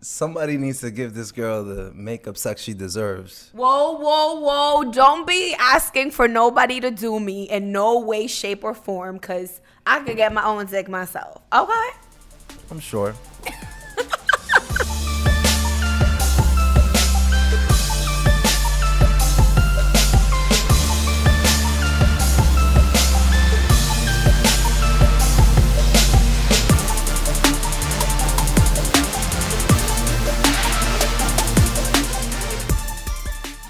somebody needs to give this girl the makeup sex she deserves. Whoa, whoa, whoa. Don't be asking for nobody to do me in no way, shape, or form because I could get my own dick myself. Okay? I'm sure.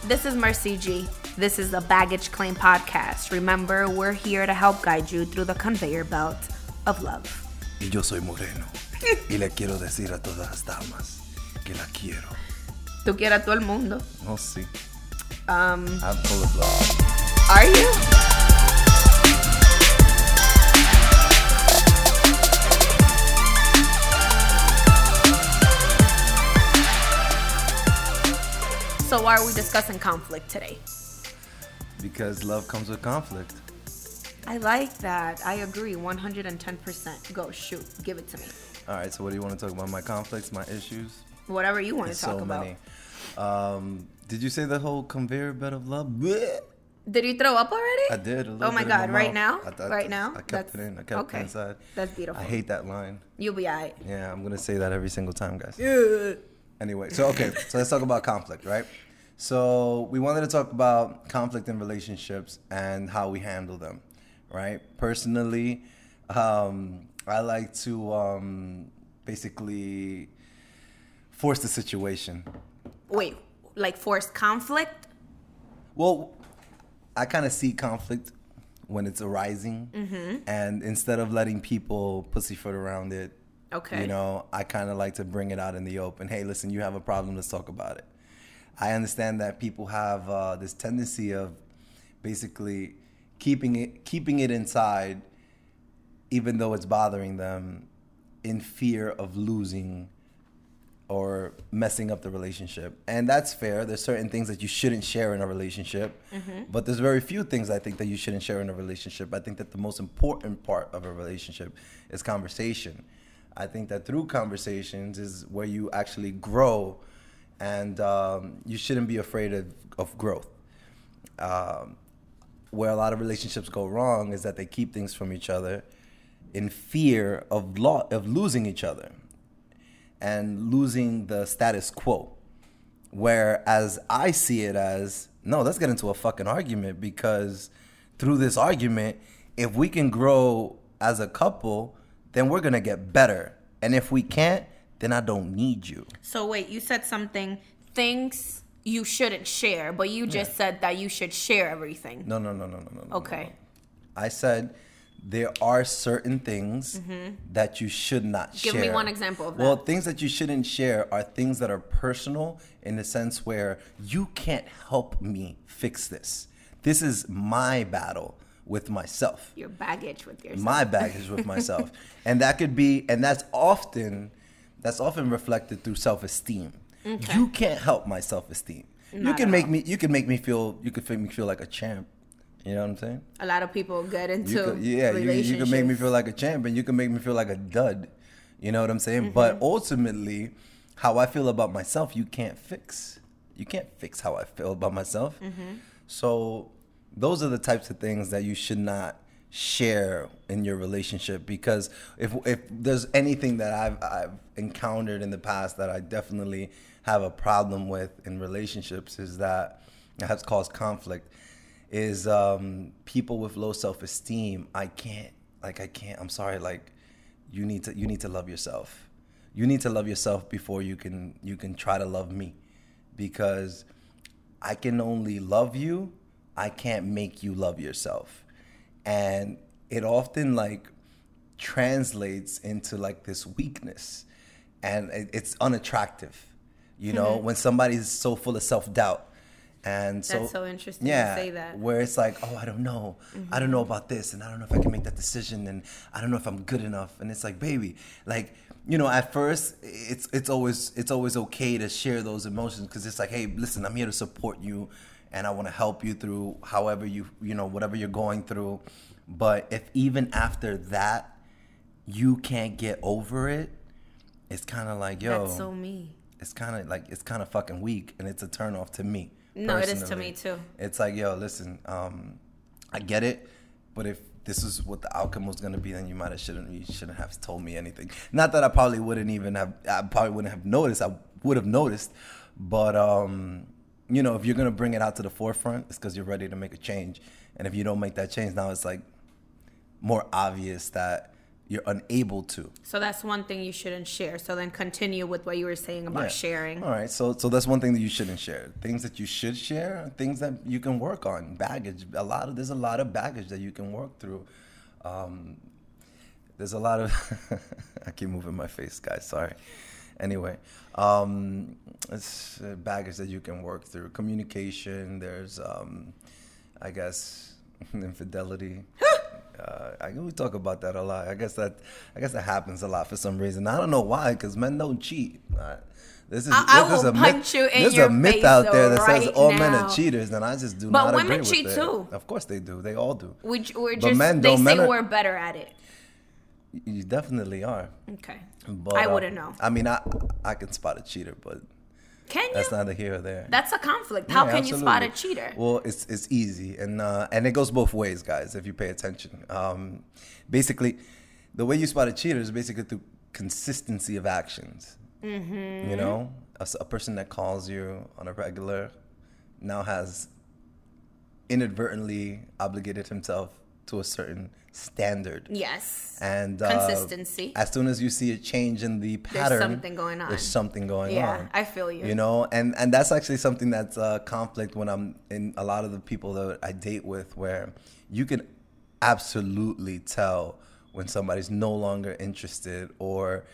This is Mercy G. This is the Baggage Claim Podcast. Remember, we're here to help guide you through the conveyor belt of love. Y yo soy moreno. y le quiero decir a todas las damas que la quiero. Tú quieres a todo el mundo. Oh, sí. Um, I'm full of love. are you? So why are we discussing conflict today? Because love comes with conflict. I like that. I agree 110%. Go, shoot. Give it to me. All right, so what do you want to talk about? My conflicts, my issues? Whatever you want to talk so about. many. Um, did you say the whole conveyor belt of love? Blech. Did you throw up already? I did. a little Oh my God, right now? I- I- Right now? I kept That's- it in. I kept okay. it inside. That's beautiful. I hate that line. You'll be alright. Yeah, I'm gonna say that every single time, guys. Anyway, so okay, so let's talk about conflict, right? So we wanted to talk about conflict in relationships and how we handle them, right? Personally, um, I like to um, basically force the situation. Wait, like force conflict? Well, I kind of see conflict when it's arising, Mm-hmm. and instead of letting people pussyfoot around it, Okay. you know, I kind of like to bring it out in the open. Hey, listen, you have a problem. Let's talk about it. I understand that people have uh, this tendency of basically keeping it keeping it inside, even though it's bothering them, in fear of losing or messing up the relationship. And that's fair. There's certain things that you shouldn't share in a relationship, but there's very few things I think that you shouldn't share in a relationship. I think that the most important part of a relationship is conversation. I think that through conversations is where you actually grow, and um, you shouldn't be afraid of, of growth. Um, where a lot of relationships go wrong is that they keep things from each other in fear of lo- of losing each other and losing the status quo. Whereas I see it as no, let's get into a fucking argument because through this argument, if we can grow as a couple, then we're gonna get better. And if we can't, then I don't need you. So wait, you said something things you shouldn't share, but you just said that you should share everything. No, no, no, no, no, no. Okay. no. I said there are certain things that you should not Mm-hmm. Give me one example of Well, things that you shouldn't share are things that are personal in the sense where you can't help me fix this. This is my battle with myself. Your baggage with yourself. my baggage with myself. And that could be and that's often that's often reflected through self-esteem. You can't help my self-esteem. You can make all. me you can make me feel you can make me feel like a champ. You know what i'm saying? A lot of people get into you could, yeah you, you can make me feel like a champ and you can make me feel like a dud. You know what i'm saying? But mm-hmm. ultimately how i feel about myself you can't fix. You can't fix how i feel about myself. Mm-hmm. So those are the types of things that you should not share in your relationship because if if there's anything that I've I've encountered in the past that I definitely have a problem with in relationships is that has caused conflict is um, people with low self-esteem. I can't like I can't. I'm sorry. Like you need to you need to love yourself. You need to love yourself before you can you can try to love me because I can only love you. I can't make you love yourself. And it often like translates into like this weakness and it, it's unattractive. You know, mm-hmm. when somebody's so full of self-doubt and so That's so interesting to yeah, say that. where it's like, oh, I don't know, I don't know mm-hmm. about this, and I don't know if I can make that decision, and I don't know if I'm good enough. And it's like, baby, like you know, at first, it's it's always it's always okay to share those emotions because it's like, hey, listen, I'm here to support you, and I want to help you through however you you know whatever you're going through. But if even after that, you can't get over it, it's kind of like, yo, That's so me. it's kind of like it's kind of fucking weak, and it's a turn off to me. No, it is to me too. It's like, yo, listen, um, I get it, but if this is what the outcome was gonna be, then you might have shouldn't you shouldn't have told me anything. Not that I probably wouldn't even have, I probably wouldn't have noticed. I would have noticed, but um, you know, if you're gonna bring it out to the forefront, it's because you're ready to make a change. And if you don't make that change, now it's like more obvious that you're unable to. So that's one thing you shouldn't share. So then continue with what you were saying about Yeah. sharing. All right, so so that's one thing that you shouldn't share. Things that you should share, things that you can work on. Baggage, a lot of there's a lot of baggage that you can work through. Um, there's a lot of I keep moving my face, guys. Sorry. Anyway, um, it's baggage that you can work through. Communication. There's, um, I guess, infidelity. Uh, I we talk about that a lot. I guess that I guess that happens a lot for some reason. I don't know why, because men don't cheat. Uh, this is I- I there's will a myth, there's your a myth out there that says right all men are cheaters, and I just do But not women agree cheat with it. too. Of course they do. They all do. We, we're But just, men they say men are- we're better at it. You definitely are. Okay. But I uh, wouldn't know. I mean, I I can spot a cheater, but Can you? that's neither here or there. That's a conflict. How Yeah, can you spot a cheater? Well, it's it's easy, and uh, and it goes both ways, guys. If you pay attention, um, basically, the way you spot a cheater is basically through consistency of actions. Mm-hmm. You know, a person that calls you on a regular now has inadvertently obligated himself to a certain standard. Yes. And uh, Consistency. As soon as you see a change in the pattern, there's something going on. There's something going Yeah, on. I feel you. You know, and and that's actually something that's a conflict when I'm in a lot of the people that I date with, where you can absolutely tell when somebody's no longer interested or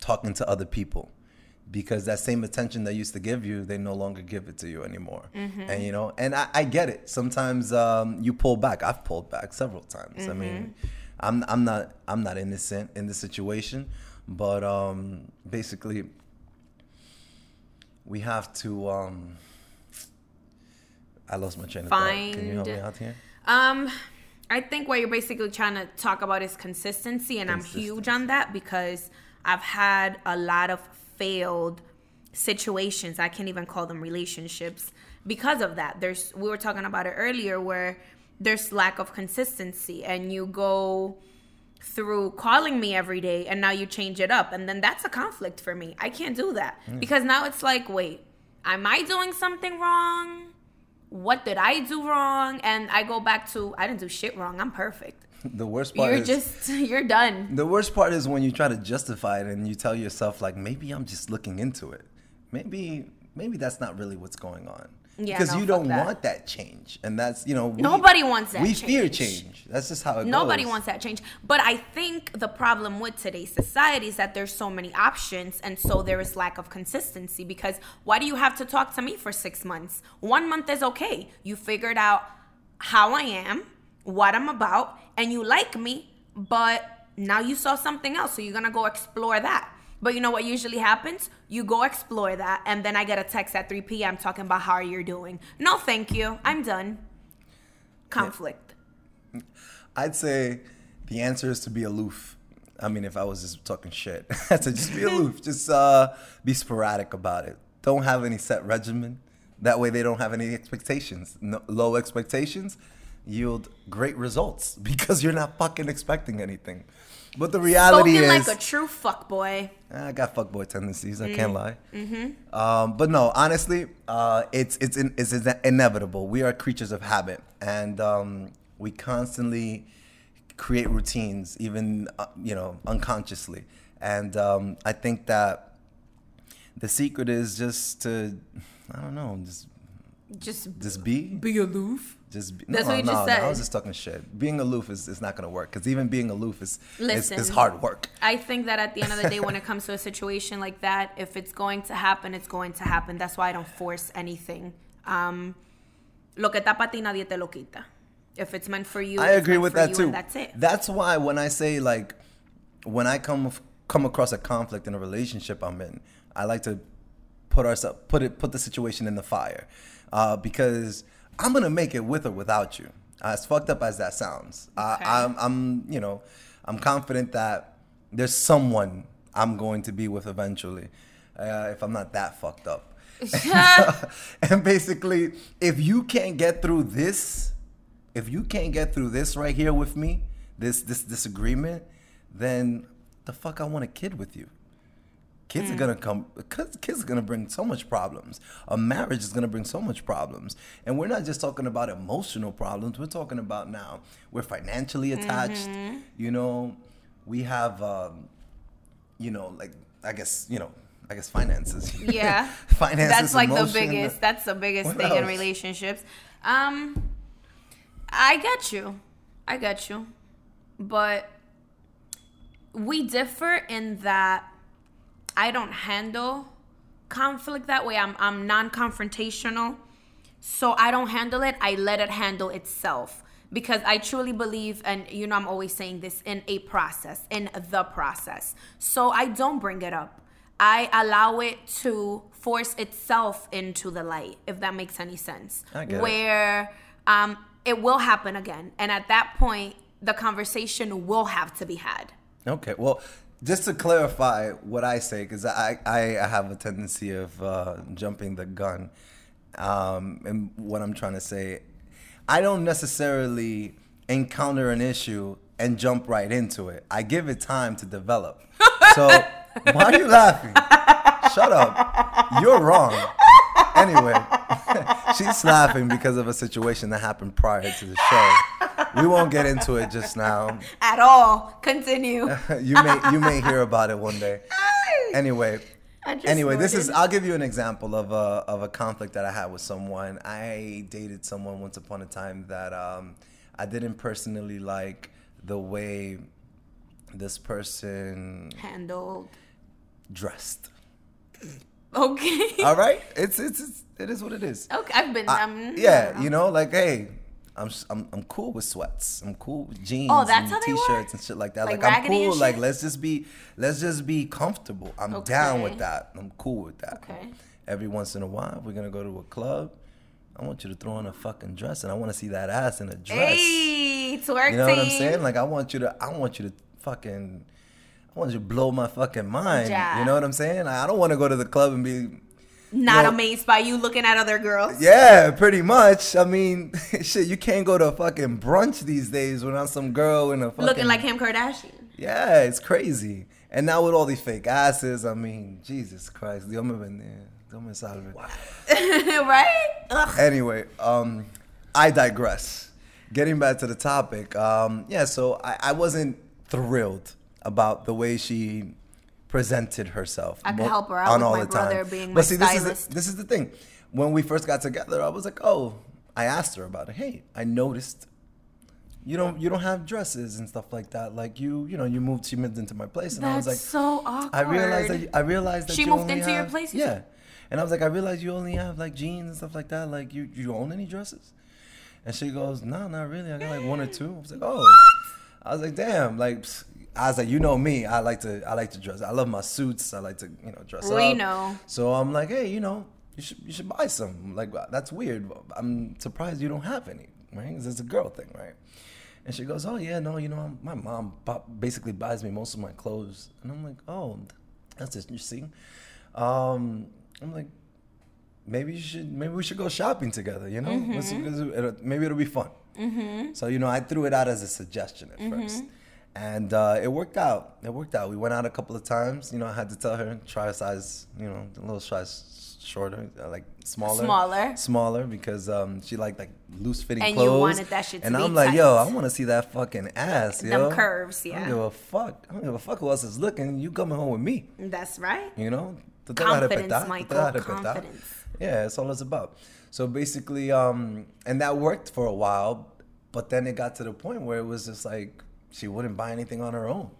talking to other people because that same attention they used to give you they no longer give it to you anymore. And you know and i, I get it. Sometimes um, you pull back. I've pulled back several times. I mean I'm, I'm not i'm not innocent in this situation but um, basically we have to um, i lost my train of thought. Can you help me out here? Um, I think what you're basically trying to talk about is consistency, and I'm huge on that because I've had a lot of failed situations. I can't even call them relationships because of that. There's we were talking about it earlier where there's lack of consistency, and you go through calling me every day and now you change it up and then that's a conflict for me i can't do that mm. because now it's like wait am i doing something wrong what did I do wrong? And I go back to I didn't do shit wrong. I'm perfect. The worst part You're is just you're done. The worst part is when you try to justify it and you tell yourself like maybe I'm just looking into it. Maybe maybe that's not really what's going on. Yeah, because no, you don't that. want that change. And that's, you know, we, Nobody wants that We fear change. change. That's just how it works. Nobody goes. wants that change. But I think the problem with today's society is that there's so many options and so there is lack of consistency because why do you have to talk to me for 6 months? 1 month is okay. You figured out how I am, what I'm about, and you like me, but now you saw something else, so you're going to go explore that. But you know what usually happens? You go explore that, and then I get a text at 3 p.m. talking about how you're doing. No, thank you. I'm done. Conflict. I'd say the answer is to be aloof. I mean, if I was just talking shit, to just be aloof. Just uh, be sporadic about it. Don't have any set regimen. That way, they don't have any expectations. No, low expectations yield great results because you're not fucking expecting anything. But the reality Spoken is, like a true fuckboy. I got fuckboy tendencies. I can't lie. Um, but no, honestly, uh, it's it's in, it's ine- inevitable. We are creatures of habit, and um, we constantly create routines, even uh, you know unconsciously. And um, I think that the secret is just to I don't know, just Just just be. be aloof. Just be, That's no, what you no, just no, I was just talking shit. Being aloof is, is not gonna work because even being aloof is, is Listen. is hard work. I think that at the end of the day, when it comes to a situation like that, if it's going to happen, it's going to happen. That's why I don't force anything. Um, lo que está pa ti, nadie te lo quita. If it's meant for you, I agree with that too. that's it. That's why when I say like, when I come come across a conflict in a relationship I'm in, I like to put ourselves put it put the situation in the fire, uh, because I'm gonna make it with or without you. As fucked up as that sounds, Okay. I, I'm I'm you know I'm confident that there's someone I'm going to be with eventually. uh, if I'm not that fucked up. and basically, if you can't get through this, if you can't get through this right here with me, this this disagreement, then the fuck I want a kid with you. Kids mm. are gonna come. Kids are gonna bring so much problems. A marriage is gonna bring so much problems, and we're not just talking about emotional problems. We're talking about now we're financially attached. Mm-hmm. You know, we have, um, you know, like I guess you know I guess finances. Yeah. finances. That's like emotion. the biggest. That's the biggest what thing else? in relationships. Um, I get you. I get you, but we differ in that I don't handle conflict that way. I'm I'm non-confrontational. So I don't handle it. I let it handle itself because I truly believe and you know I'm always saying this in a process, in the process. So I don't bring it up. I allow it to force itself into the light, if that makes any sense. Where it. um it will happen again. And at that point, the conversation will have to be had. Okay. Well, just to clarify what I say, because I, I have a tendency of uh, jumping the gun. Um, and what I'm trying to say, I don't necessarily encounter an issue and jump right into it. I give it time to develop. So why are you laughing? Shut up. You're wrong. Anyway, she's laughing because of a situation that happened prior to the show we won't get into it just now. At all. Continue. you may you may hear about it one day. Anyway. Anyway, this is I'll give you an example of a of a conflict that I had with someone. I dated someone once upon a time that um, I didn't personally like the way this person handled dressed. Okay. All right. It's, it's it's it is what it is. Okay, I've been. I, um, yeah, you know, like hey, I'm, I'm I'm cool with sweats. I'm cool with jeans oh, that's and t-shirts and shit like that. Like, like I'm cool. Like let's just be let's just be comfortable. I'm okay. down with that. I'm cool with that. Okay. Every once in a while, we're gonna go to a club. I want you to throw on a fucking dress, and I want to see that ass in a dress. Hey, twerk You know what I'm saying? Like I want you to I want you to fucking I want you to blow my fucking mind. Yeah. You know what I'm saying? I don't want to go to the club and be not amazed by you looking at other girls. Yeah, pretty much. I mean, shit, you can't go to a fucking brunch these days without some girl in a fucking looking like Kim Kardashian. Yeah, it's crazy. And now with all these fake asses, I mean, Jesus Christ, Dios me bendiga. Dios me salve. right? Ugh. Anyway, um, I digress. Getting back to the topic, um, yeah, so I, I wasn't thrilled about the way she presented herself. I could help her out on all the time. But see, stylist. this is the, this is the thing. When we first got together, I was like, oh, I asked her about it. Hey, I noticed you don't you don't have dresses and stuff like that. Like you, you know, you moved. She moved into my place, and That's I was like, so awkward. I realized that I realized that she moved into have, your place. Yeah, and I was like, I realized you only have like jeans and stuff like that. Like you, you own any dresses? And she goes, No, not really. I got like one or two. I was like, Oh. What? I was like, Damn, like I was like, you know me, I like to I like to dress. I love my suits. I like to you know dress we up. We know. So I'm like, hey, you know, you should you should buy some. Like that's weird. I'm surprised you don't have any, right? Because it's a girl thing, right? And she goes, oh yeah, no, you know, my mom basically buys me most of my clothes, and I'm like, oh, that's interesting. Um, I'm like, maybe you should maybe we should go shopping together. You know, mm-hmm. maybe it'll be fun. Mm-hmm. So you know, I threw it out as a suggestion at mm-hmm. first and uh, it worked out. It worked out. We went out a couple of times. You know, I had to tell her try a size, you know, a little size shorter, uh, like smaller, smaller, smaller, because um, she liked like loose fitting clothes. And you wanted that shit. and I'm like, tight. yo, I want to see that fucking ass, yo. Them curves, yeah. I don't give a fuck. I don't give a fuck who else is looking. You coming home with me. That's right. You know, confidence, Michael. Confidence. Yeah, that's all it's about. So basically, um, and that worked for a while, but then it got to the point where it was just like she wouldn't buy anything on her own.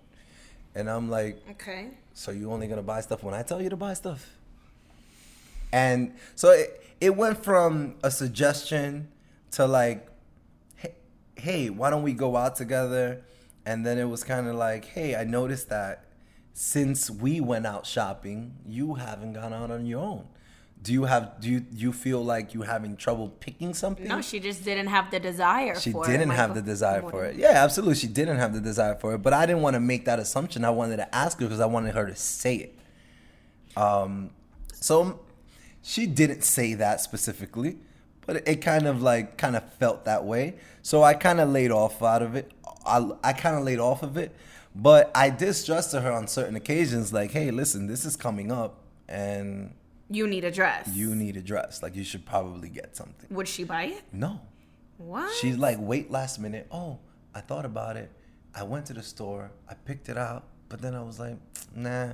And I'm like, okay. So you only gonna buy stuff when I tell you to buy stuff? And so it, it went from a suggestion to like, hey, hey, why don't we go out together? And then it was kind of like, hey, I noticed that since we went out shopping, you haven't gone out on your own do you have do you do you feel like you having trouble picking something? No, she just didn't have the desire. She for didn't it, have the desire for it. Yeah, absolutely, she didn't have the desire for it. But I didn't want to make that assumption. I wanted to ask her because I wanted her to say it. Um, so she didn't say that specifically, but it, it kind of like kind of felt that way. So I kind of laid off out of it. I, I kind of laid off of it, but I distrusted her on certain occasions, like, "Hey, listen, this is coming up, and You need a dress. you need a dress. Like, you should probably get something." Would she buy it? No, What? She's like, wait last minute. Oh, I thought about it. I went to the store. I picked it out, but then I was like, nah.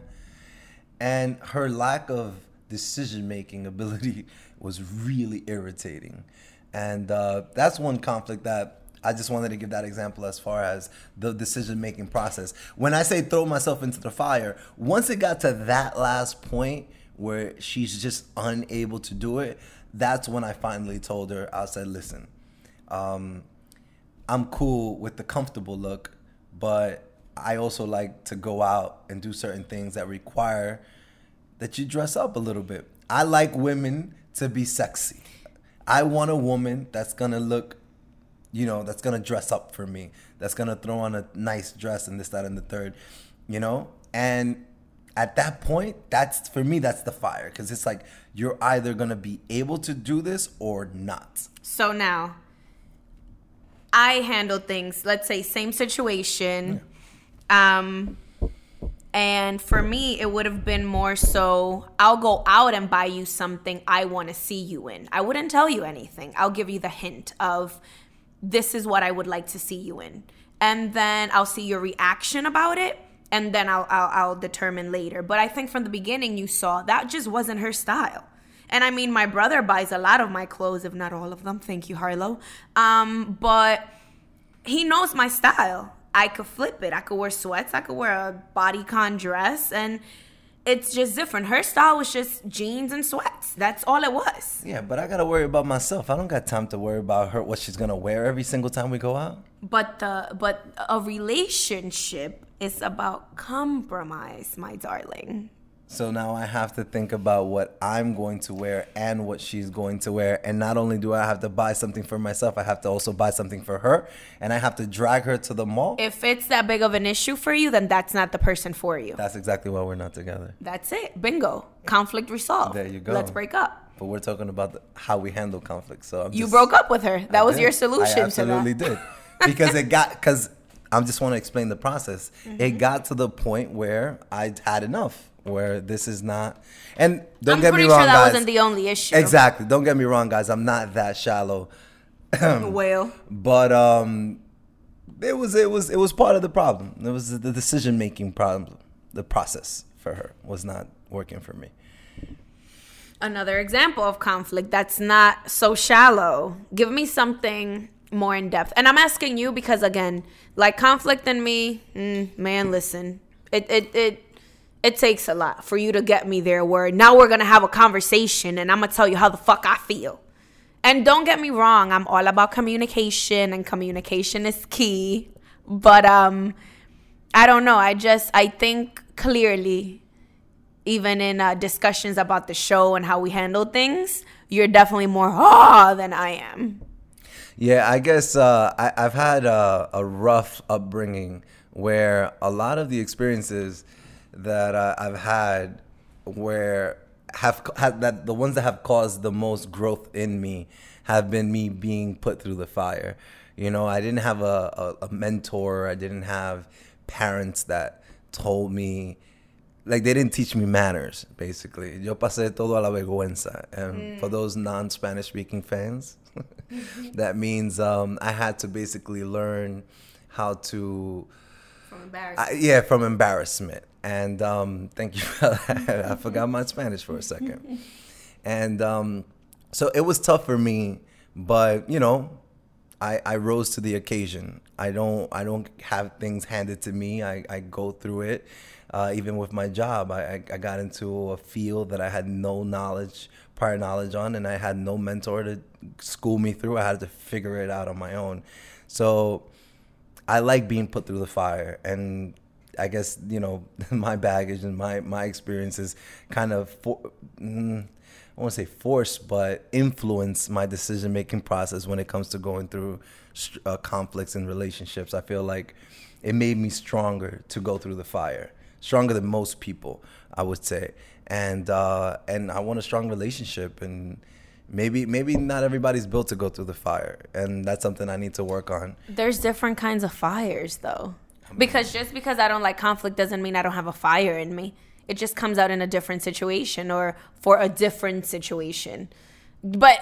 And her lack of decision making ability was really irritating. And uh, that's one conflict that I just wanted to give that example as far as the decision making process. When I say throw myself into the fire, once it got to that last point where she's just unable to do it, that's when I finally told her, I said, listen, um, I'm cool with the comfortable look, but I also like to go out and do certain things that require that you dress up a little bit. I like women to be sexy. I want a woman that's gonna look, you know, that's gonna dress up for me, that's gonna throw on a nice dress and this, that, and the third, you know? And at that point, that's for me, that's the fire. Cause it's like you're either gonna be able to do this or not. So now, I handle things. Let's say same situation, um, and for me, it would have been more so. I'll go out and buy you something I want to see you in. I wouldn't tell you anything. I'll give you the hint of this is what I would like to see you in, and then I'll see your reaction about it. And then I'll, I'll I'll determine later. But I think from the beginning you saw that just wasn't her style. And I mean, my brother buys a lot of my clothes, if not all of them. Thank you, Harlow. Um, but he knows my style. I could flip it. I could wear sweats. I could wear a bodycon dress, and it's just different. Her style was just jeans and sweats. That's all it was. Yeah, but I gotta worry about myself. I don't got time to worry about her what she's gonna wear every single time we go out. But the but a relationship is about compromise, my darling. So now I have to think about what I'm going to wear and what she's going to wear. And not only do I have to buy something for myself, I have to also buy something for her. And I have to drag her to the mall. If it's that big of an issue for you, then that's not the person for you. That's exactly why we're not together. That's it. Bingo. Conflict resolved. There you go. Let's break up. But we're talking about the, how we handle conflict. So I'm You just- broke up with her. That I was did. your solution I absolutely to that. did. Because it got because I just want to explain the process. Mm-hmm. It got to the point where I had enough. Where this is not, and don't get me wrong. I'm get pretty me wrong, sure that guys. wasn't the only issue. Exactly. Don't get me wrong, guys. I'm not that shallow. Well, But um, it was it was it was part of the problem. It was the decision making problem. The process for her was not working for me. another example of conflict that's not so shallow. Give me something more in depth. And I'm asking you because again, like conflict in me, mm, man, listen, it it it it takes a lot for you to get me there. Where now we're gonna have a conversation, and I'm gonna tell you how the fuck I feel. And don't get me wrong, I'm all about communication, and communication is key. But um, I don't know. I just I think clearly even in uh, discussions about the show and how we handle things, you're definitely more ah than I am. Yeah, I guess uh, I, I've had a, a rough upbringing where a lot of the experiences that uh, I've had where have, that the ones that have caused the most growth in me have been me being put through the fire. You know, I didn't have a, a, a mentor. I didn't have parents that told me like they didn't teach me manners basically yo pasé todo a la vergüenza and for those non-spanish speaking fans that means um, i had to basically learn how to From embarrassment. I, yeah from embarrassment and um, thank you for that i forgot my spanish for a second and um, so it was tough for me but you know I, I rose to the occasion. I don't I don't have things handed to me. I, I go through it. Uh, even with my job, I, I, I got into a field that I had no knowledge, prior knowledge on, and I had no mentor to school me through. I had to figure it out on my own. So I like being put through the fire, and I guess you know my baggage and my my experiences kind of for, mm, I won't say force, but influence my decision making process when it comes to going through uh, conflicts in relationships. I feel like it made me stronger to go through the fire. stronger than most people, I would say. And uh, and I want a strong relationship, and maybe maybe not everybody's built to go through the fire, and that's something I need to work on. There's different kinds of fires, though. Because just because I don't like conflict doesn't mean I don't have a fire in me. It just comes out in a different situation or for a different situation. But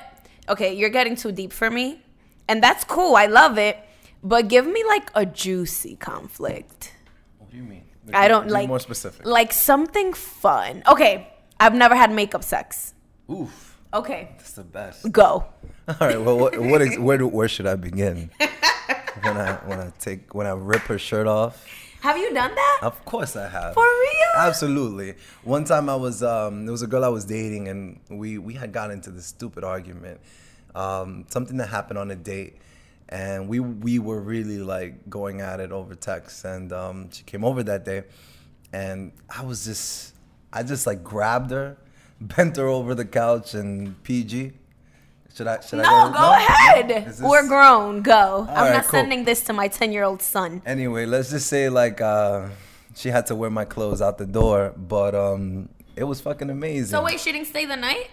okay, you're getting too deep for me. And that's cool. I love it. But give me like a juicy conflict. What do you mean? I don't like more specific. Like something fun. Okay, I've never had makeup sex. Oof, Okay, that's the best. go. All right. Well, what, what ex- where do, where should I begin? when I when I take when I rip her shirt off. Have you done that? Of course I have. For real? Absolutely. One time I was um there was a girl I was dating and we we had got into this stupid argument. Um something that happened on a date and we we were really like going at it over text and um she came over that day and I was just I just like grabbed her, bent her over the couch and PG. Should I should No, get it? go ahead. Is We're grown. Go. I'm right, not cool. sending this to my 10 year old son. Anyway, let's just say like uh she had to wear my clothes out the door, but um it was fucking amazing. So wait, she didn't stay the night?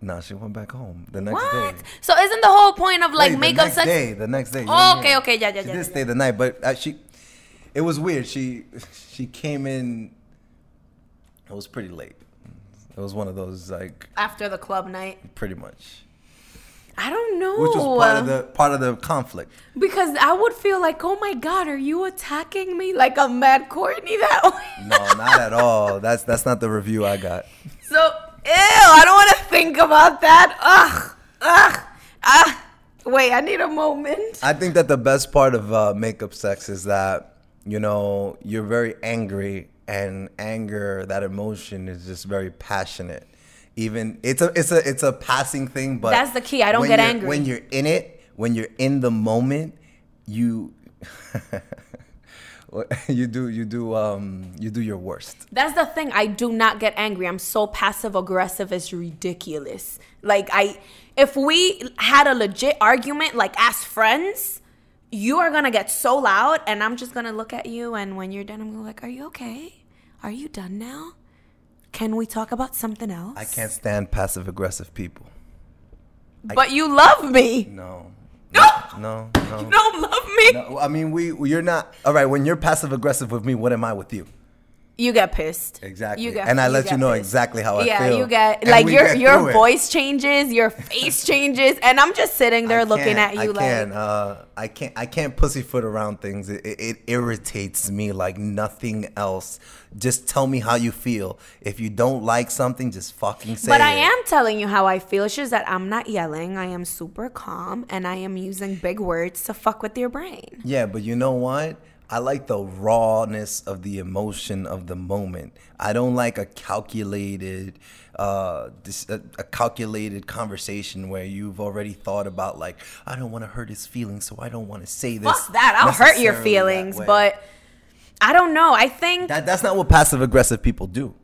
No, she went back home the next What? day. So isn't the whole point of like Wait, makeup the next day, the next day. Oh, okay, okay, yeah, yeah, She yeah, did yeah. stay the night, but uh, she, it was weird. She, she came in. It was pretty late. It was one of those like After the club night. pretty much, I don't know. which was part of the part of the conflict. because I would feel like, oh my god, are you attacking me like a mad Courtney that way? No, not at all. That's that's not the review I got. So, ew, I don't want to think about that. Ugh, ugh, ah. Wait, I need a moment. I think that the best part of uh, makeup sex is that you know you're very angry, and anger, that emotion, is just very passionate. Even it's a it's a it's a passing thing, but That's the key. I don't get angry. when you're in it. When you're in the moment, you you do you do um you do your worst. That's the thing. I do not get angry. I'm so passive aggressive. It's ridiculous. Like I, if we had a legit argument, like as friends, you are gonna get so loud, and I'm just gonna look at you. And when you're done, I'm gonna be like, "Are you okay? Are you done now? Can we talk about something else?" I can't stand passive aggressive people. But you love me. No. No, No, no. you don't love me. No, I mean, we you're not all right. When you're passive aggressive with me, what am I with you? You get pissed. Exactly. You get, And I let get you know pissed. exactly how I yeah, feel. Yeah, you get And like your get your through it. voice changes, your face changes, and I'm just sitting there looking at you I like can't, uh, I can't. I can't pussyfoot around things. It, it, it irritates me like nothing else. Just tell me how you feel. If you don't like something, just fucking say it. But it. I am telling you how I feel. It's just that I'm not yelling. I am super calm and I am using big words to fuck with your brain. Yeah, but you know what? I like the rawness of the emotion of the moment. I don't like a calculated, uh, this, a, a calculated conversation where you've already thought about like, I don't want to hurt his feelings, so I don't want to say this. Fuck that. I'll hurt your feelings, but I don't know. I think that that's not what passive aggressive people do.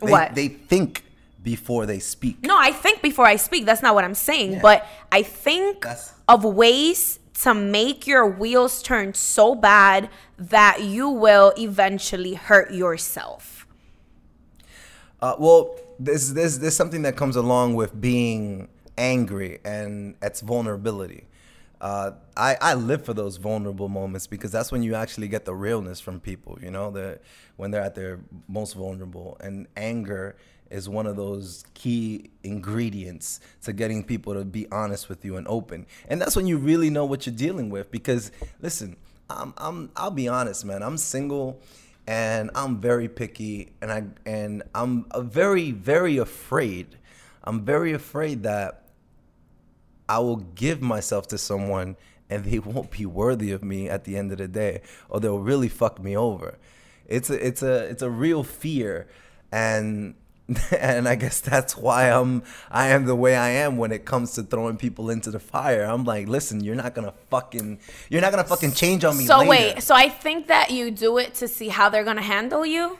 They, What? they think before they speak. no, I think before I speak. That's not what I'm saying, Yeah. but I think That's- of ways to make your wheels turn so bad that you will eventually hurt yourself. Uh, well, there's, there's, there's something that comes along with being angry, and it's vulnerability. Uh, I, I live for those vulnerable moments because that's when you actually get the realness from people, you know, the, when they're at their most vulnerable. And anger is one of those key ingredients to getting people to be honest with you and open. And that's when you really know what you're dealing with because, listen, I'm, I'm, I'll be honest, man, I'm single and I'm very picky and I and I'm very very afraid. I'm very afraid that I will give myself to someone and they won't be worthy of me at the end of the day or they'll really fuck me over. It's a it's a it's a real fear and and I guess that's why I'm I am the way I am when it comes to throwing people into the fire. I'm like, listen, you're not gonna fucking you're not gonna fucking change on me. So later. wait, so I think that you do it to see how they're gonna handle you.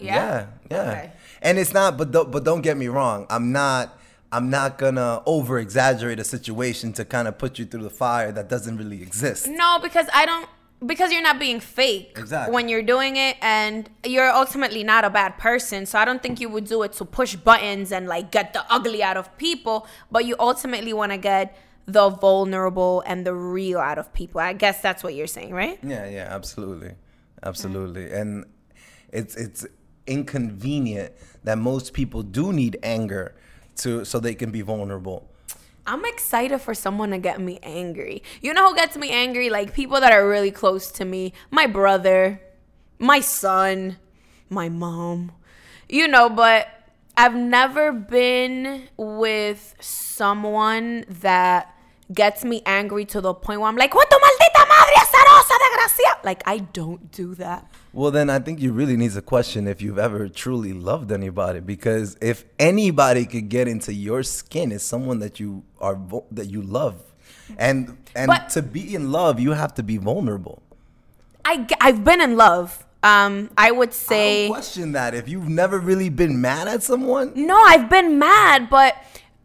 Yeah, yeah. Okay. And it's not, but don't, but don't get me wrong. I'm not. I'm not gonna over exaggerate a situation to kind of put you through the fire that doesn't really exist. No, because I don't. Because you're not being fake Exactly. when you're doing it and you're ultimately not a bad person. So i don't think you would do it to push buttons and like get the ugly out of people but you ultimately want to get the vulnerable and the real out of people. I guess that's what you're saying right? Yeah, yeah, absolutely, absolutely, mm. and it's it's inconvenient that most people do need anger to so they can be vulnerable. I'm excited for someone to get me angry. You know who gets me angry? Like people that are really close to me. My brother, my son, my mom. You know, but I've never been with someone that gets me angry to the point where I'm like, what tu maldita madre azarosa desgracia? Like, I don't do that. Well, then I think you really need to question if you've ever truly loved anybody, because if anybody could get into your skin, it's someone that you are that you love, and and But- to be in love, you have to be vulnerable. I I've been in love. Um, I would say. don't question that. If you've never really been mad at someone, No, I've been mad, but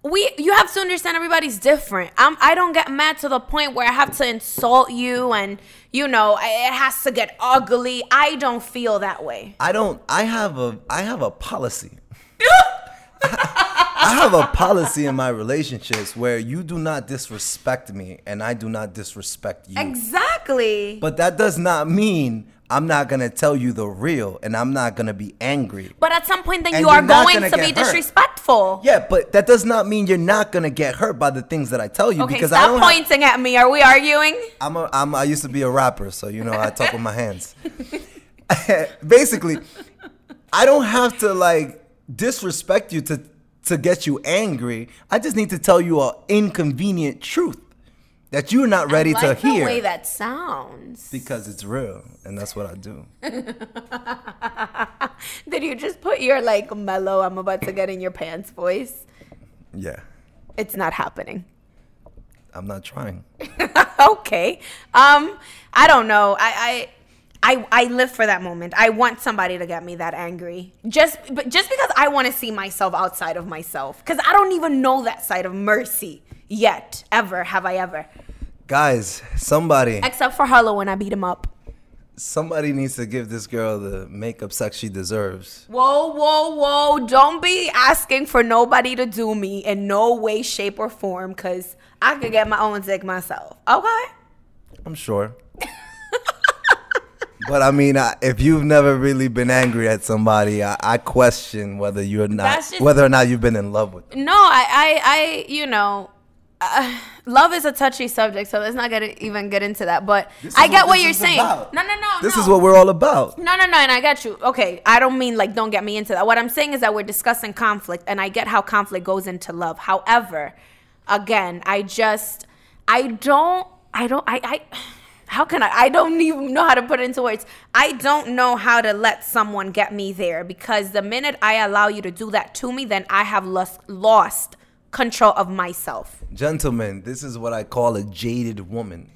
we you have to understand everybody's different. I'm I don't get mad to the point where I have to insult you and you know it has to get ugly. I don't feel that way. I don't. I have a. I have a policy. I have a policy in my relationships where you do not disrespect me and I do not disrespect you. Exactly. But that does not mean I'm not gonna tell you the real and I'm not gonna be angry. But at some point, then And you are going gonna be hurt. disrespectful. Yeah, but that does not mean you're not gonna get hurt by the things that I tell you Okay, because I stop don't. have- pointing at me. Are we arguing? I'm a, I'm, I used to be a rapper, so you know I talk with my hands. Basically, I don't have to like disrespect you to to get you angry. I just need to tell you an inconvenient truth that you're not ready I to like hear the way that sounds. because it's real, and that's what I do. Did you just put your like mellow? I'm about to get in your pants voice. Yeah, It's not happening. I'm not trying. okay. Um, I don't know. I, I, I, I live for that moment. I want somebody to get me that angry. Just, but just because I want to see myself outside of myself, because I don't even know that side of mercy yet. Ever have I ever? Guys, somebody, Except for Harlow when I beat him up. somebody needs to give this girl the makeup sex she deserves. Whoa, whoa, whoa! Don't be asking for nobody to do me in no way, shape, or form, because I could get my own dick myself. Okay. I'm sure. but I mean, I, if you've never really been angry at somebody, I, I question whether you're not, just- whether or not you've been in love with. Them. No, I, I, I you know, uh, love is a touchy subject, so let's not get even get into that. But I get what, this you're saying. about. No, no, no. This no. is what we're all about. No, no, no, and I get you. Okay, I don't mean like don't get me into that. What I'm saying is that we're discussing conflict, and I get how conflict goes into love. However, again, I just, I don't, I don't, I, I. How can I? I don't even know how to put it into words. I don't know how to let someone get me there because the minute I allow you to do that to me, then I have lost lost control of myself. Gentlemen, this is what I call a jaded woman.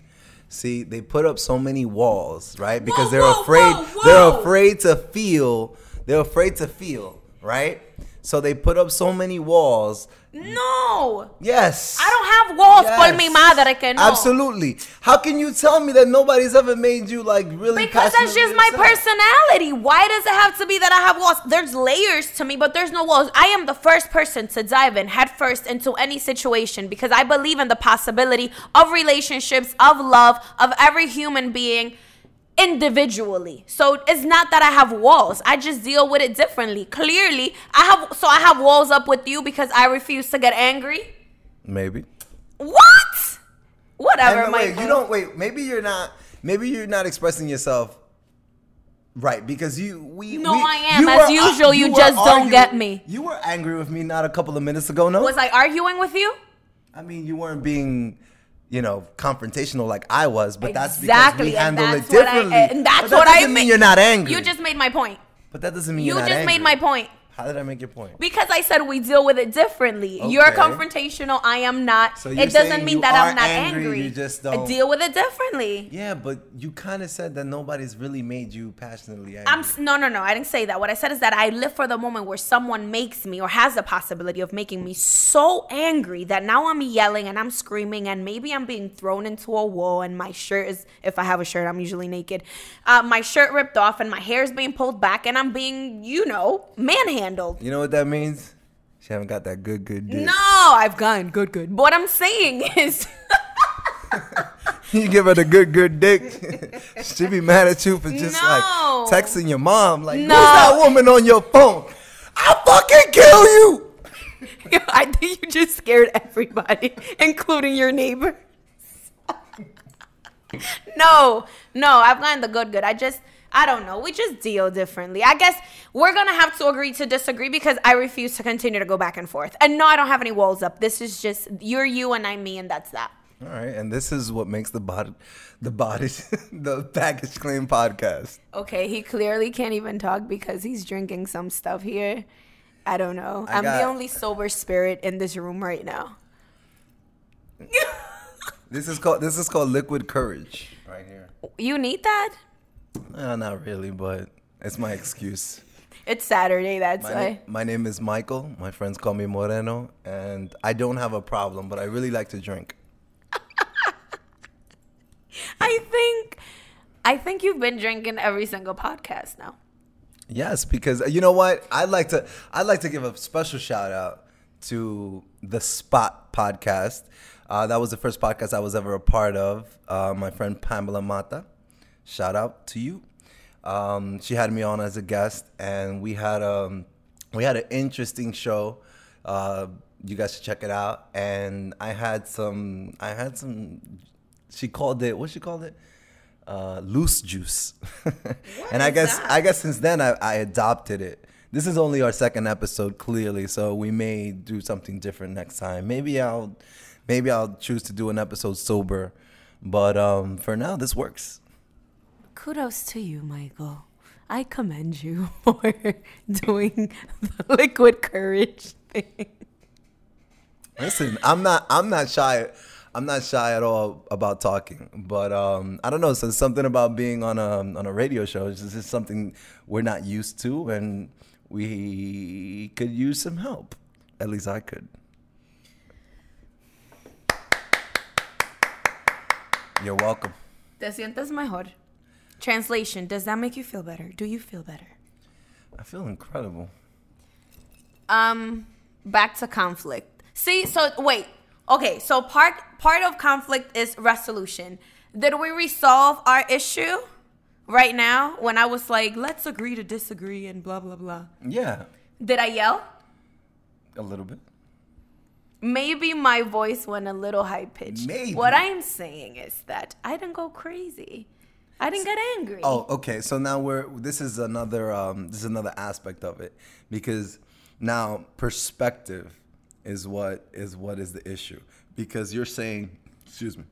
See, they put up so many walls, right? Because Whoa, they're whoa, afraid. whoa, They're afraid to feel. They're afraid to feel, right? So they put up so many walls. No, Yes. I don't have walls por Yes. mi madre que no. Absolutely. How can you tell me that nobody's ever made you like really? Because that's just my personality. Why does it have to be that I have walls? There's layers to me, but there's no walls. I am the first person to dive in head first into any situation because I believe in the possibility of relationships, of love, of every human being individually. So it's not that I have walls. I just deal with it differently. Clearly, I have so I have walls up with you because I refuse to get angry. Maybe. What? Whatever, you don't wait. Maybe you're not. Maybe you're not expressing yourself right because you. We. No, we- I am. As were- usual, you were just don't get me. You were angry with me not a couple of minutes ago. No. Was I arguing with you? I mean, you weren't being. You know, confrontational like I was, but that's because Exactly, we handle it what I differently. and that's But that what I mean you're not angry. You just made my point. But that doesn't mean You you're not just made my point. How did I make your point? Because I said we deal with it differently. Okay. You're confrontational. I am not. So it doesn't mean that I'm not angry, angry. You just don't I deal with it differently. Yeah, but you kind of said that nobody's really made you passionately angry. I'm no, no, no. I didn't say that. What I said is that I live for the moment where someone makes me or has the possibility of making me so angry that now I'm yelling and I'm screaming and maybe I'm being thrown into a wall and my shirt is, if I have a shirt, I'm usually naked. Uh, my shirt ripped off and my hair is being pulled back and I'm being, you know, manhandled handled. You know what that means? She haven't got that good, good dick. No, I've gotten good, good. But what I'm saying is. you give her the good, good dick. she be mad at you for just no. like texting your mom, like, no. who's that woman on your phone? I'll fucking kill you. I think you just scared everybody, including your neighbor. no, no, I've gotten the good, good. I just I don't know. We just deal differently. I guess we're going to have to agree to disagree because I refuse to continue to go back and forth. And no, I don't have any walls up. This is just you're you and I'm me, and that's that. All right, and this is what makes the body, the body, the Baggage Claim podcast. Okay, he clearly can't even talk because he's drinking some stuff here. I don't know. I am the only sober spirit in this room right now. this is called this is called liquid courage right here. You need that? Uh, not really, but it's my excuse. It's Saturday, that's my why. My name is Michael. My friends call me Moreno, and I don't have a problem, but I really like to drink. I think, I think you've been drinking every single podcast now. Yes, because you know what? I'd like to. I'd like to give a special shout out to the Spot podcast. Uh, that was the first podcast I was ever a part of. Uh, my friend Pamela Mata shout out to you. Um, she had me on as a guest, and we had um, we had an interesting show. Uh, you guys should check it out. And I had some, I had some. She called it what she called it, uh, loose juice. and I guess that? I guess since then I, I adopted it. This is only our second episode, clearly, so we may do something different next time. Maybe I'll, maybe I'll choose to do an episode sober, but um, for now, this works kudos to you, Michael. I commend you for doing the liquid courage thing. Listen, I'm not I'm not shy I'm not shy at all about talking, but um, I don't know. So something about being on a on a radio show is just something we're not used to, and we could use some help. At least I could. You're welcome. Te sientes mejor. Translation, does that make you feel better? Do you feel better? I feel incredible. Um back to conflict. See, so wait. Okay, so part part of conflict is resolution. Did we resolve our issue right now when I was like, let's agree to disagree and blah blah blah? Yeah. Did I yell? A little bit. Maybe my voice went a little high pitched. Maybe. What I'm saying is that I didn't go crazy. I didn't get angry. Oh, okay. So now we're this is another um this is another aspect of it because now perspective is what is what is the issue because you're saying, excuse me,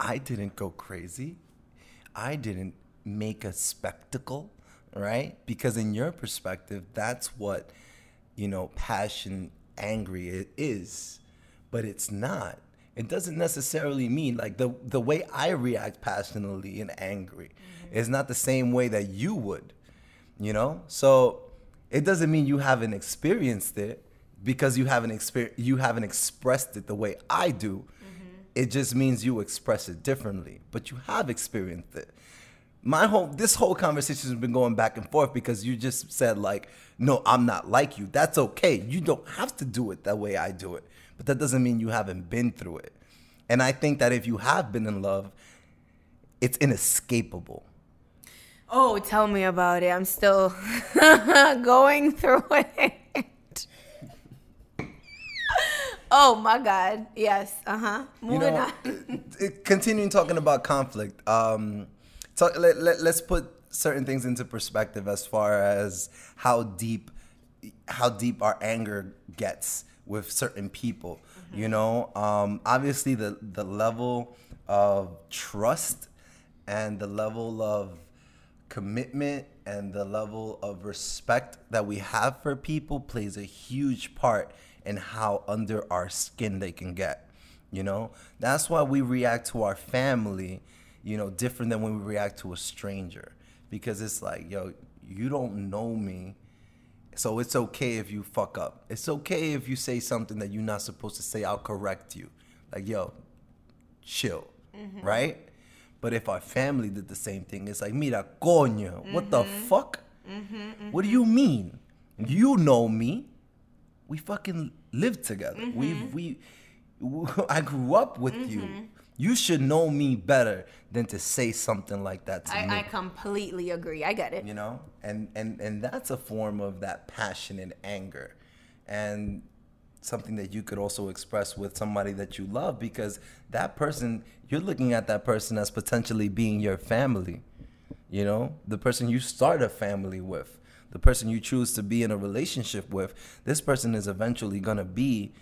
I didn't go crazy. I didn't make a spectacle, right? Because in your perspective, that's what you know, passion angry is, but it's not it doesn't necessarily mean like the the way I react passionately and angry mm-hmm. is not the same way that you would, you know. So it doesn't mean you haven't experienced it because you haven't exper- you haven't expressed it the way I do. Mm-hmm. It just means you express it differently, but you have experienced it. My whole this whole conversation has been going back and forth because you just said like, no, I'm not like you. That's okay. You don't have to do it the way I do it but that doesn't mean you haven't been through it. And I think that if you have been in love, it's inescapable. Oh, tell me about it. I'm still going through it. oh my God. Yes. Uh huh. Moving you know, on. continuing talking about conflict. Um, talk, let, let, let's put certain things into perspective as far as how deep how deep our anger gets with certain people. Mm-hmm. You know, um, obviously the the level of trust and the level of commitment and the level of respect that we have for people plays a huge part in how under our skin they can get. You know, that's why we react to our family, you know, different than when we react to a stranger. Because it's like, yo, you don't know me. So it's okay if you fuck up. It's okay if you say something that you're not supposed to say. I'll correct you. Like, yo, chill. Mm-hmm. Right? But if our family did the same thing, it's like, mira, coño, mm-hmm. what the mm-hmm. fuck? Mm-hmm, what do you mean? You know me. We fucking live together. We we I grew up with mm-hmm. you. You should know me better than to say something like that to I, me. I completely agree. I get it. You know, and and and that's a form of that passion and anger, and something that you could also express with somebody that you love because that person you're looking at that person as potentially being your family. You know, the person you start a family with, the person you choose to be in a relationship with. This person is eventually gonna be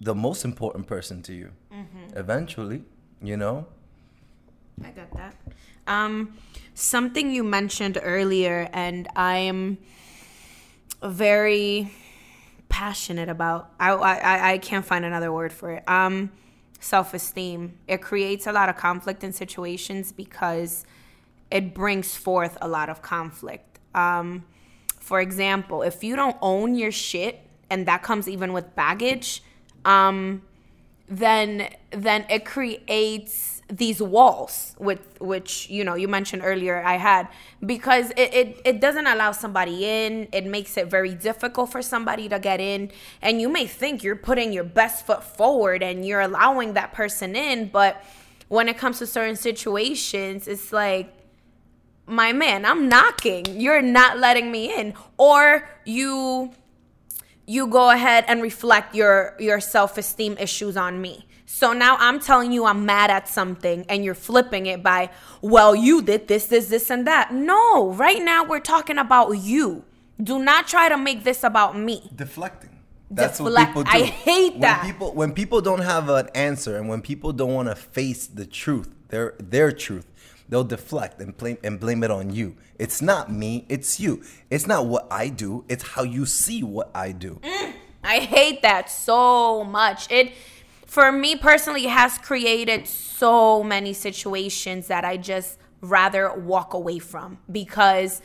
the most important person to you. Mm-hmm. eventually you know? I got that. Um something you mentioned earlier and i'm very passionate about I, I i can't find another word for it. Um self-esteem. It creates a lot of conflict in situations because it brings forth a lot of conflict. Um for example if you don't own your shit and that comes even with baggage um, then then it creates these walls with which you know you mentioned earlier i had because it, it, it doesn't allow somebody in. It makes it very difficult for somebody to get in. And you may think you're putting your best foot forward and you're allowing that person in but when it comes to certain situations it's like my man i'm knocking. You're not letting me in. Or you you go ahead and reflect your your self-esteem issues on me. So now I'm telling you I'm mad at something and you're flipping it by, well, you did this, this, this, and that. No, right now we're talking about you. Do not try to make this about me. Deflecting. That's Deflect. what people do. I hate that. When people when people don't have an answer and when people don't want to face the truth, their their truth, they'll deflect and blame and blame it on you. It's not me, it's you. It's not what I do, it's how you see what I do. Mm, I hate that so much. It for me personally has created so many situations that I just rather walk away from because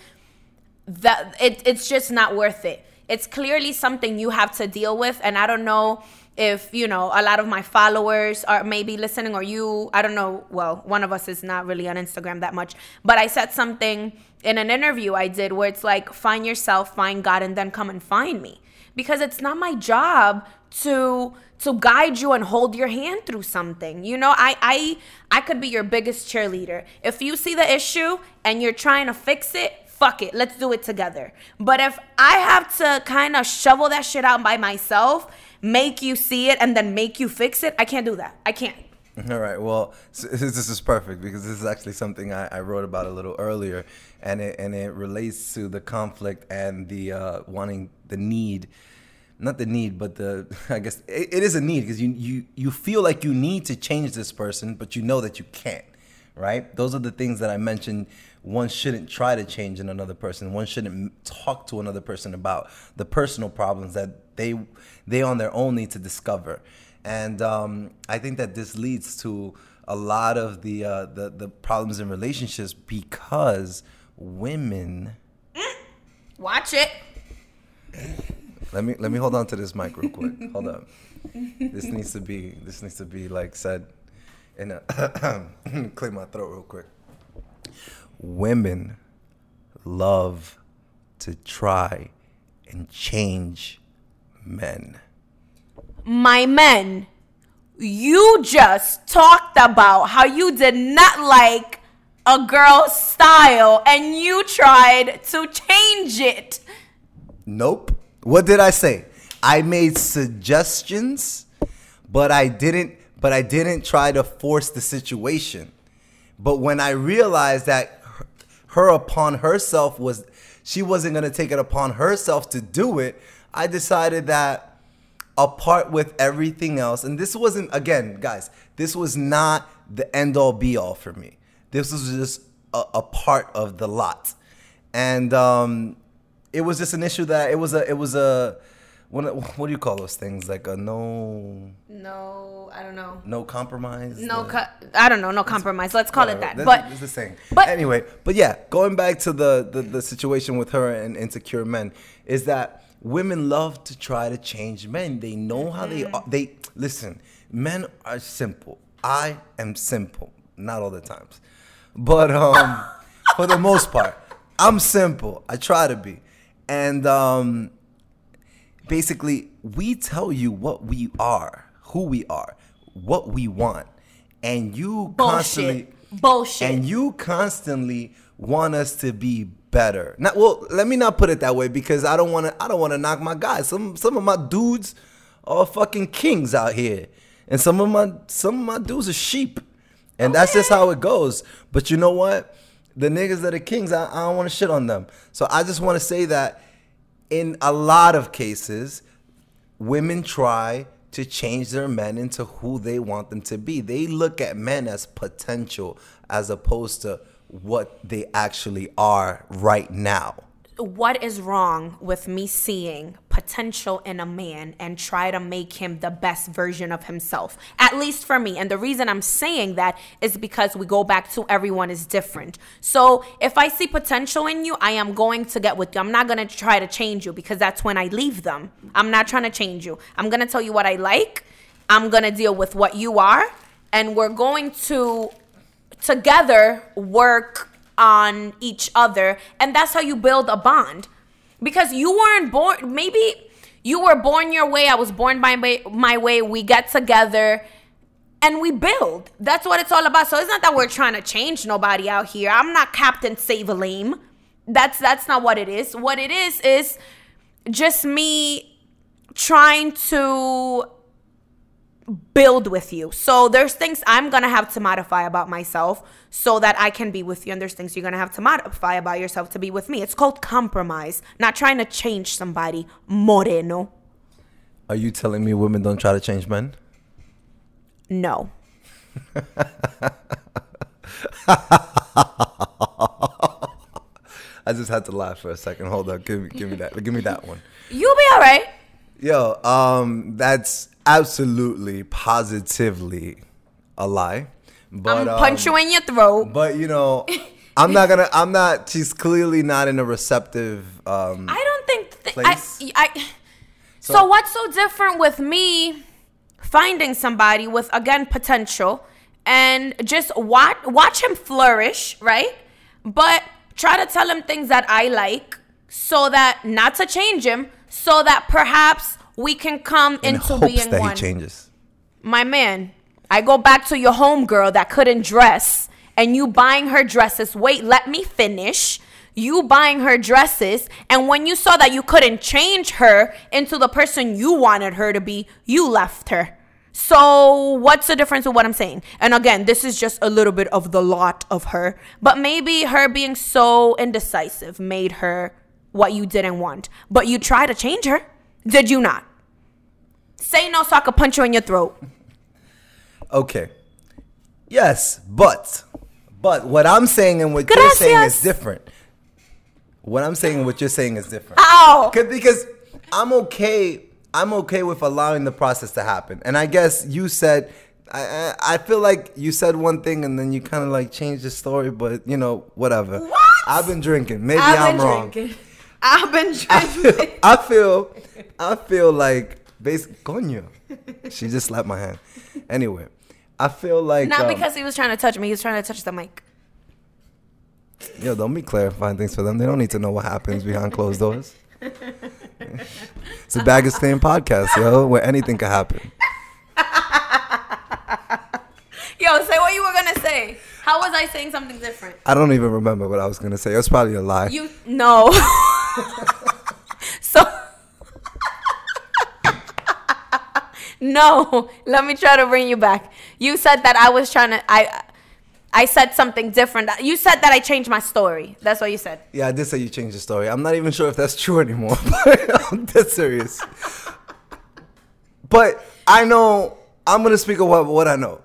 that it, it's just not worth it. It's clearly something you have to deal with and I don't know if you know a lot of my followers are maybe listening or you i don't know well one of us is not really on instagram that much but i said something in an interview i did where it's like find yourself find god and then come and find me because it's not my job to to guide you and hold your hand through something you know? I i i could be your biggest cheerleader. If you see the issue and you're trying to fix it fuck it let's do it together but if i have to kind of shovel that shit out by myself make you see it and then make you fix it. I can't do that. I can't. All right. Well, this is perfect because this is actually something I, I wrote about a little earlier, and it and it relates to the conflict and the uh, wanting the need, not the need, but the I guess it, it is a need because you you you feel like you need to change this person, but you know that you can't. Right. Those are the things that I mentioned. One shouldn't try to change in another person. One shouldn't talk to another person about the personal problems that they they on their own need to discover. And um, I think that this leads to a lot of the, uh, the the problems in relationships because women. Watch it. Let me let me hold on to this mic real quick. hold up. This needs to be this needs to be like said in a clear my throat real quick. Women love to try and change men. My men, you just talked about how you did not like a girl's style and you tried to change it. Nope. What did I say? I made suggestions, but I didn't but I didn't try to force the situation. But when I realized that her upon herself was she wasn't going to take it upon herself to do it, I decided that apart with everything else, and this wasn't, again, guys, this was not the end all be all for me. This was just a, a part of the lot. and um, it was just an issue that it was a it was a what, what do you call those things? Like a no no I don't know. No compromise? No co- I don't know no compromise. Let's call whatever. it that. That's- but it's the same. but- anyway but yeah going back to the, the the situation with her and insecure men is that women love to try to change men. They know how they Mm-hmm. are they listen men are simple. I am simple. Not all the times. But um for the most part i'm simple. I try to be. And um basically we tell you what we are, who we are, what we want, and you constantly bullshit bullshit and you constantly want us to be better. Not well, let me not put it that way because I don't want to I don't want to knock my guys. Some some of my dudes are fucking kings out here. And some of my some of my dudes are sheep. And that's just how it goes. But you know what? The niggas that are kings, I, I don't want to shit on them. So I just want to say that in a lot of cases, women try to change their men into who they want them to be. They look at men as potential as opposed to what they actually are right now. What is wrong with me seeing potential in a man and try to make him the best version of himself? At least for me. And the reason I'm saying that is because we go back to everyone is different. So if I see potential in you, I am going to get with you. I'm not going to try to change you because that's when I leave them. I'm not trying to change you. I'm going to tell you what I like. I'm going to deal with what you are. And we're going to together work on each other and that's how you build a bond. Because you weren't born maybe you were born your way i was born my, my way we get together and we build. That's what it's all about. So it's not that we're trying to change nobody out here. I'm not captain save a lame that's that's not what it is. What it is is just me trying to build with you. So there's things I'm going to have to modify about myself so that I can be with you and there's things you're going to have to modify about yourself to be with me. It's called compromise, not trying to change somebody. Moreno. Are you telling me women don't try to change men? No. I just had to laugh for a second. Hold up. Give me give me that. Give me that one. You'll be all right. Yo, um, that's absolutely positively a lie. But I'm punch um, you in your throat. But you know, I'm not gonna. I'm not. She's clearly not in a receptive. Um, I don't think th- Place. I, I so, what's so different with me finding somebody with again potential and just watch watch him flourish, right? But try to tell him things that I like so that not to change him, so that perhaps we can come in into hopes being that one. he changes. My man, I go back to your homegirl that couldn't dress and you buying her dresses. Wait, let me finish. You buying her dresses, and when you saw that you couldn't change her into the person you wanted her to be, you left her. So, what's the difference with what I'm saying? And again, this is just a little bit of the lot of her, but maybe her being so indecisive made her what you didn't want. But you try to change her, did you not? Say no so I could punch you in your throat. Okay. Yes, but but what I'm saying and what you're saying is different. What I'm saying and what you're saying is different. Ow! 'Cause- Because I'm okay. I'm okay with allowing the process to happen. And I guess you said. I, I I feel like you said one thing and then you kind of like changed the story, but you know whatever. What? I've been drinking. Maybe I'm been wrong. drinking. I've been I feel, drinking. I feel, I feel like basic coño. She just slapped my hand. Anyway, I feel like Not um, because he was trying to touch me. He was trying to touch the mic. yo, don't be clarifying things for them. They don't need to know what happens behind closed doors. it's a bag of stain podcast, yo, where anything could happen. Yo, say what you were gonna say. How was I saying something different? I don't even remember what I was gonna say. It was probably a lie. You no. so no. Let me try to bring you back. You said that I was trying to. I I said something different. You said that I changed my story. That's what you said. yeah, I did say you changed the story. I'm not even sure if that's true anymore. But I'm dead serious. But I know I'm gonna speak of what, what I know.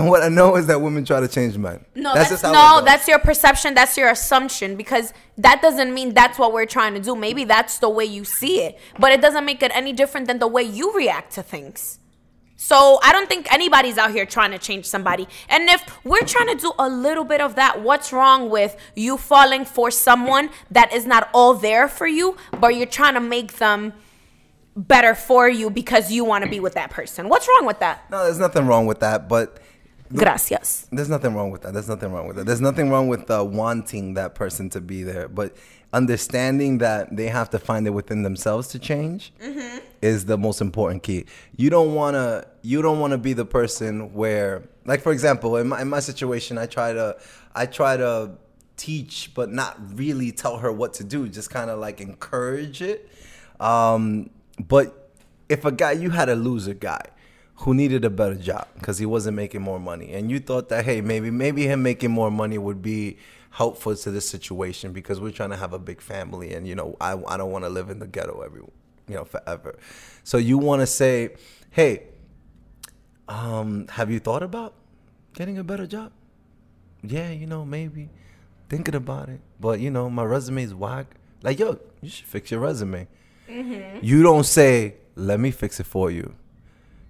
And what I know is that women try to change men. No, that's, that's no, that's your perception. That's your assumption because that doesn't mean that's what we're trying to do. Maybe that's the way you see it, but it doesn't make it any different than the way you react to things. So I don't think anybody's out here trying to change somebody. And if we're trying to do a little bit of that, what's wrong with you falling for someone that is not all there for you, but you're trying to make them better for you because you want to be with that person? What's wrong with that? No, there's nothing wrong with that, but Gracias. There's nothing wrong with that. There's nothing wrong with that. There's nothing wrong with uh, wanting that person to be there, but understanding that they have to find it within themselves to change mm-hmm. is the most important key. You don't wanna you don't wanna be the person where, like for example, in my, in my situation, I try to I try to teach, but not really tell her what to do. Just kind of like encourage it. Um, but if a guy, you had a loser guy who needed a better job because he wasn't making more money, and you thought that hey, maybe maybe him making more money would be helpful to this situation because we're trying to have a big family and you know I, I don't want to live in the ghetto every you know forever. So you want to say hey um, have you thought about getting a better job? Yeah you know maybe. Thinking about it. But you know my resume is whack. Like yo you should fix your resume. Mm-hmm. you don't say let me fix it for you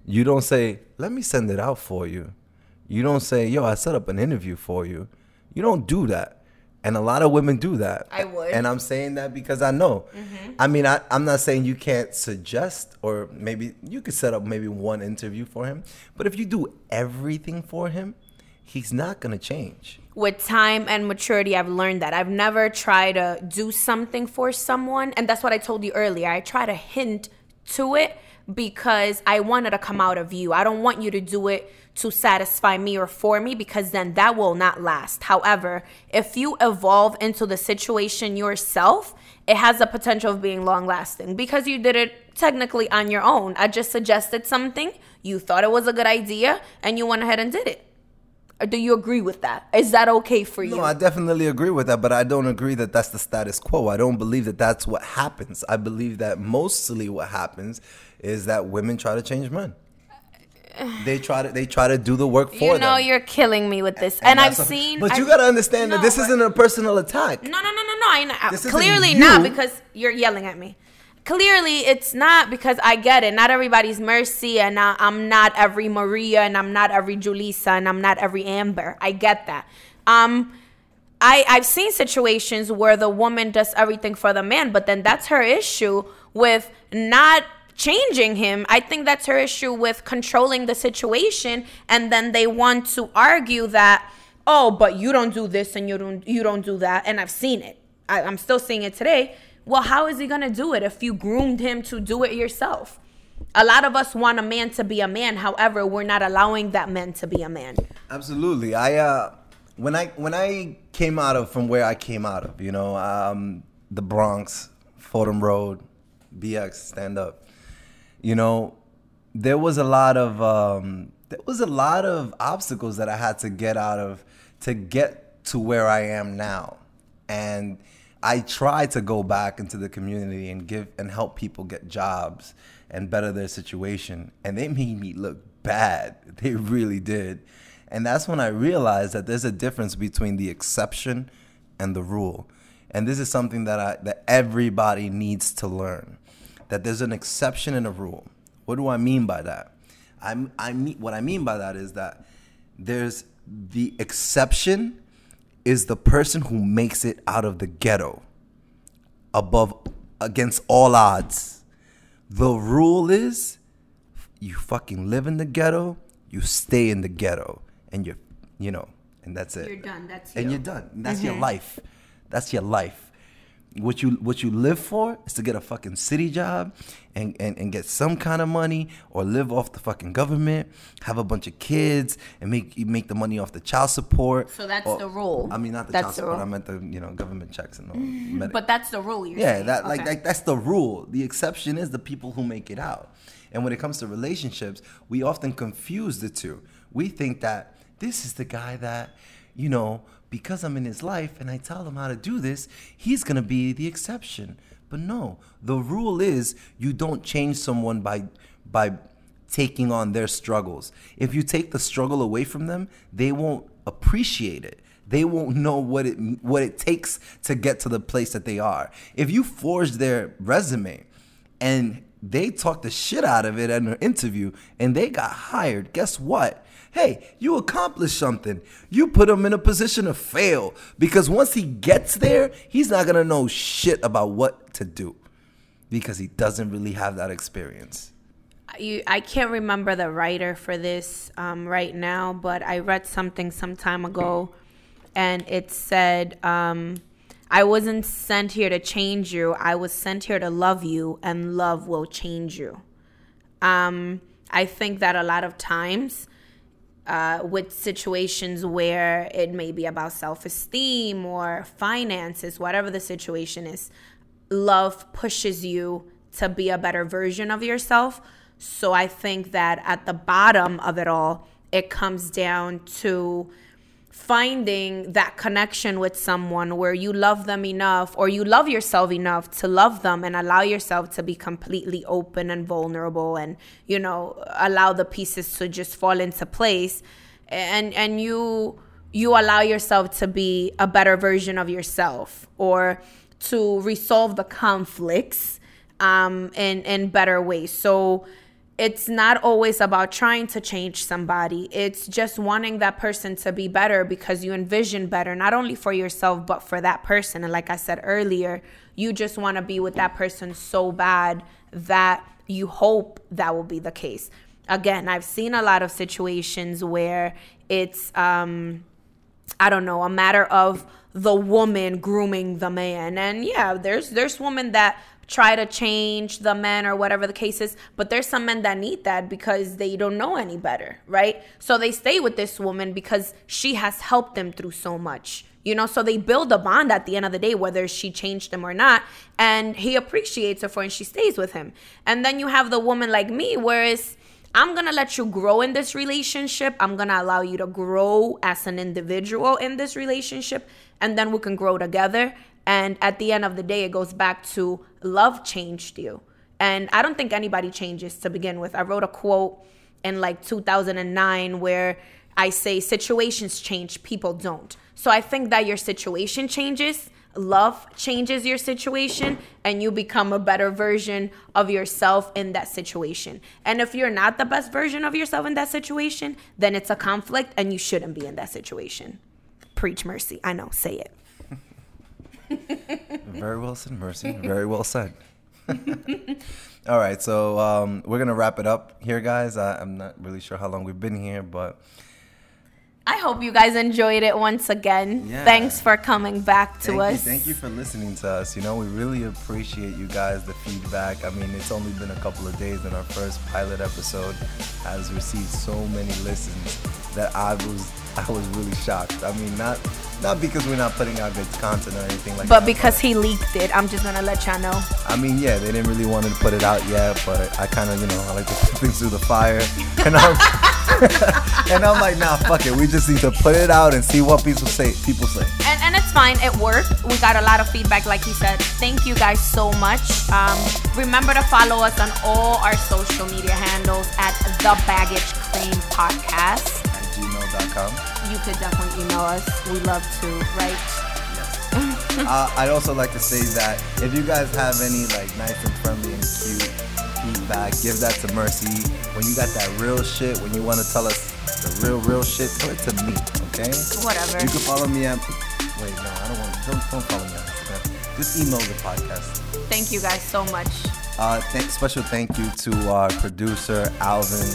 you don't say let me send it out for you you don't say yo i set up an interview for you you don't do that. And a lot of women do that. I would. And I'm saying that because I know. Mm-hmm. I mean, I, I'm not saying you can't suggest or maybe you could set up maybe one interview for him. But if you do everything for him, he's not going to change. With time and maturity, I've learned that. I've never tried to do something for someone. And that's what I told you earlier. I try to hint to it because I wanted to come out of you. I don't want you to do it to satisfy me or for me because then that will not last. However, if you evolve into the situation yourself, it has the potential of being long lasting because you did it technically on your own. I just suggested something, you thought it was a good idea, and you went ahead and did it. Or do you agree with that? Is that okay for you? No, I definitely agree with that, but I don't agree that that's the status quo. I don't believe that that's what happens. I believe that mostly what happens is that women try to change men they try to they try to do the work for you know them. you're killing me with this and, and i've seen but I've, you got to understand no, that this isn't a personal attack no no no no no I, clearly not because you're yelling at me clearly it's not because i get it not everybody's mercy and i'm not every maria and i'm not every julissa and i'm not every amber i get that um I, I've seen situations where the woman does everything for the man, but then that's her issue with not changing him. I think that's her issue with controlling the situation and then they want to argue that oh, but you don't do this and you don't you don't do that and I've seen it. I, I'm still seeing it today. Well, how is he going to do it if you groomed him to do it yourself? A lot of us want a man to be a man. However, we're not allowing that man to be a man. Absolutely. I uh when I when I came out of from where I came out of, you know, um the Bronx, Fordham Road, BX stand up you know, there was a lot of um, there was a lot of obstacles that I had to get out of to get to where I am now, and I tried to go back into the community and give and help people get jobs and better their situation, and they made me look bad. They really did. And that's when I realized that there's a difference between the exception and the rule. And this is something that I that everybody needs to learn that there's an exception and a rule. What do I mean by that? I, I mean, what I mean by that is that there's the exception is the person who makes it out of the ghetto above against all odds. The rule is you fucking live in the ghetto, you stay in the ghetto, and you're, you know, and that's it. You're done. That's you. and you. you're done. That's mm-hmm. your life. That's your life what you what you live for is to get a fucking city job and, and, and get some kind of money or live off the fucking government, have a bunch of kids and make you make the money off the child support. So that's or, the rule. I mean not the that's child the support, rule. I meant the you know government checks and all. but that's the rule. yeah, saying. that okay. like, like that's the rule. The exception is the people who make it out. And when it comes to relationships, we often confuse the two. We think that this is the guy that, you know, because I'm in his life and I tell him how to do this, he's going to be the exception. But no, the rule is you don't change someone by by taking on their struggles. If you take the struggle away from them, they won't appreciate it. They won't know what it what it takes to get to the place that they are. If you forge their resume and they talk the shit out of it at an interview and they got hired, guess what? Hey, you accomplished something. You put him in a position to fail because once he gets there, he's not going to know shit about what to do because he doesn't really have that experience. You, I can't remember the writer for this um, right now, but I read something some time ago and it said, um, I wasn't sent here to change you. I was sent here to love you, and love will change you. Um, I think that a lot of times, uh, with situations where it may be about self esteem or finances, whatever the situation is, love pushes you to be a better version of yourself. So I think that at the bottom of it all, it comes down to finding that connection with someone where you love them enough or you love yourself enough to love them and allow yourself to be completely open and vulnerable and you know allow the pieces to just fall into place. And and you you allow yourself to be a better version of yourself or to resolve the conflicts um, in in better ways. So it's not always about trying to change somebody. It's just wanting that person to be better because you envision better, not only for yourself, but for that person. And like I said earlier, you just want to be with that person so bad that you hope that will be the case. Again, I've seen a lot of situations where it's, um, I don't know, a matter of the woman grooming the man. And yeah, there's there's women that try to change the men or whatever the case is. But there's some men that need that because they don't know any better, right? So they stay with this woman because she has helped them through so much. You know, so they build a bond at the end of the day, whether she changed him or not. And he appreciates her for and she stays with him. And then you have the woman like me, whereas I'm gonna let you grow in this relationship. I'm gonna allow you to grow as an individual in this relationship, and then we can grow together. And at the end of the day, it goes back to love changed you. And I don't think anybody changes to begin with. I wrote a quote in like 2009 where I say situations change, people don't. So I think that your situation changes, love changes your situation, and you become a better version of yourself in that situation. And if you're not the best version of yourself in that situation, then it's a conflict and you shouldn't be in that situation. Preach mercy. I know, say it. Very well said, Mercy. Very well said. All right, so um, we're gonna wrap it up here, guys. I, am not really sure how long we've been here, but I hope you guys enjoyed it once again. Yeah. Thanks for coming back to thank us. You, thank you for listening to us. You know, we really appreciate you guys, the feedback. I mean, it's only been a couple of days, and our first pilot episode has received so many listens that I was I was really shocked. I mean, not not because we're not putting out good content or anything like but that. But because he leaked it. I'm just gonna let y'all know. I mean, yeah, they didn't really want to put it out yet, but I kind of, you know, I like to put things through the fire, and I'm and I'm like, nah, fuck it. We just need to put it out and see what people say. People say. And and it's fine. It worked. We got a lot of feedback, like he said. Thank you guys so much. Um, remember to follow us on all our social media handles at the Baggage Claim Podcast At gmail.com. You could definitely email us. We love to, right? Yes. uh, I'd also like to say that if you guys have any like nice and friendly and cute feedback, give that to Mercy. When you got that real shit, when you want to tell us the real, real shit, tell it to me, okay? Whatever. You can follow me at. Wait, no, I don't want. Don't, don't follow me on Instagram. Just email the podcast. Thank you guys so much. Uh, th- special thank you to our producer Alvin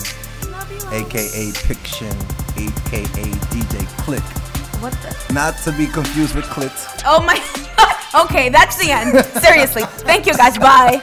aka Piction, aka DJ Click. What the? Not to be confused with Clit. Oh my. okay, that's the end. Seriously. Thank you guys. Bye.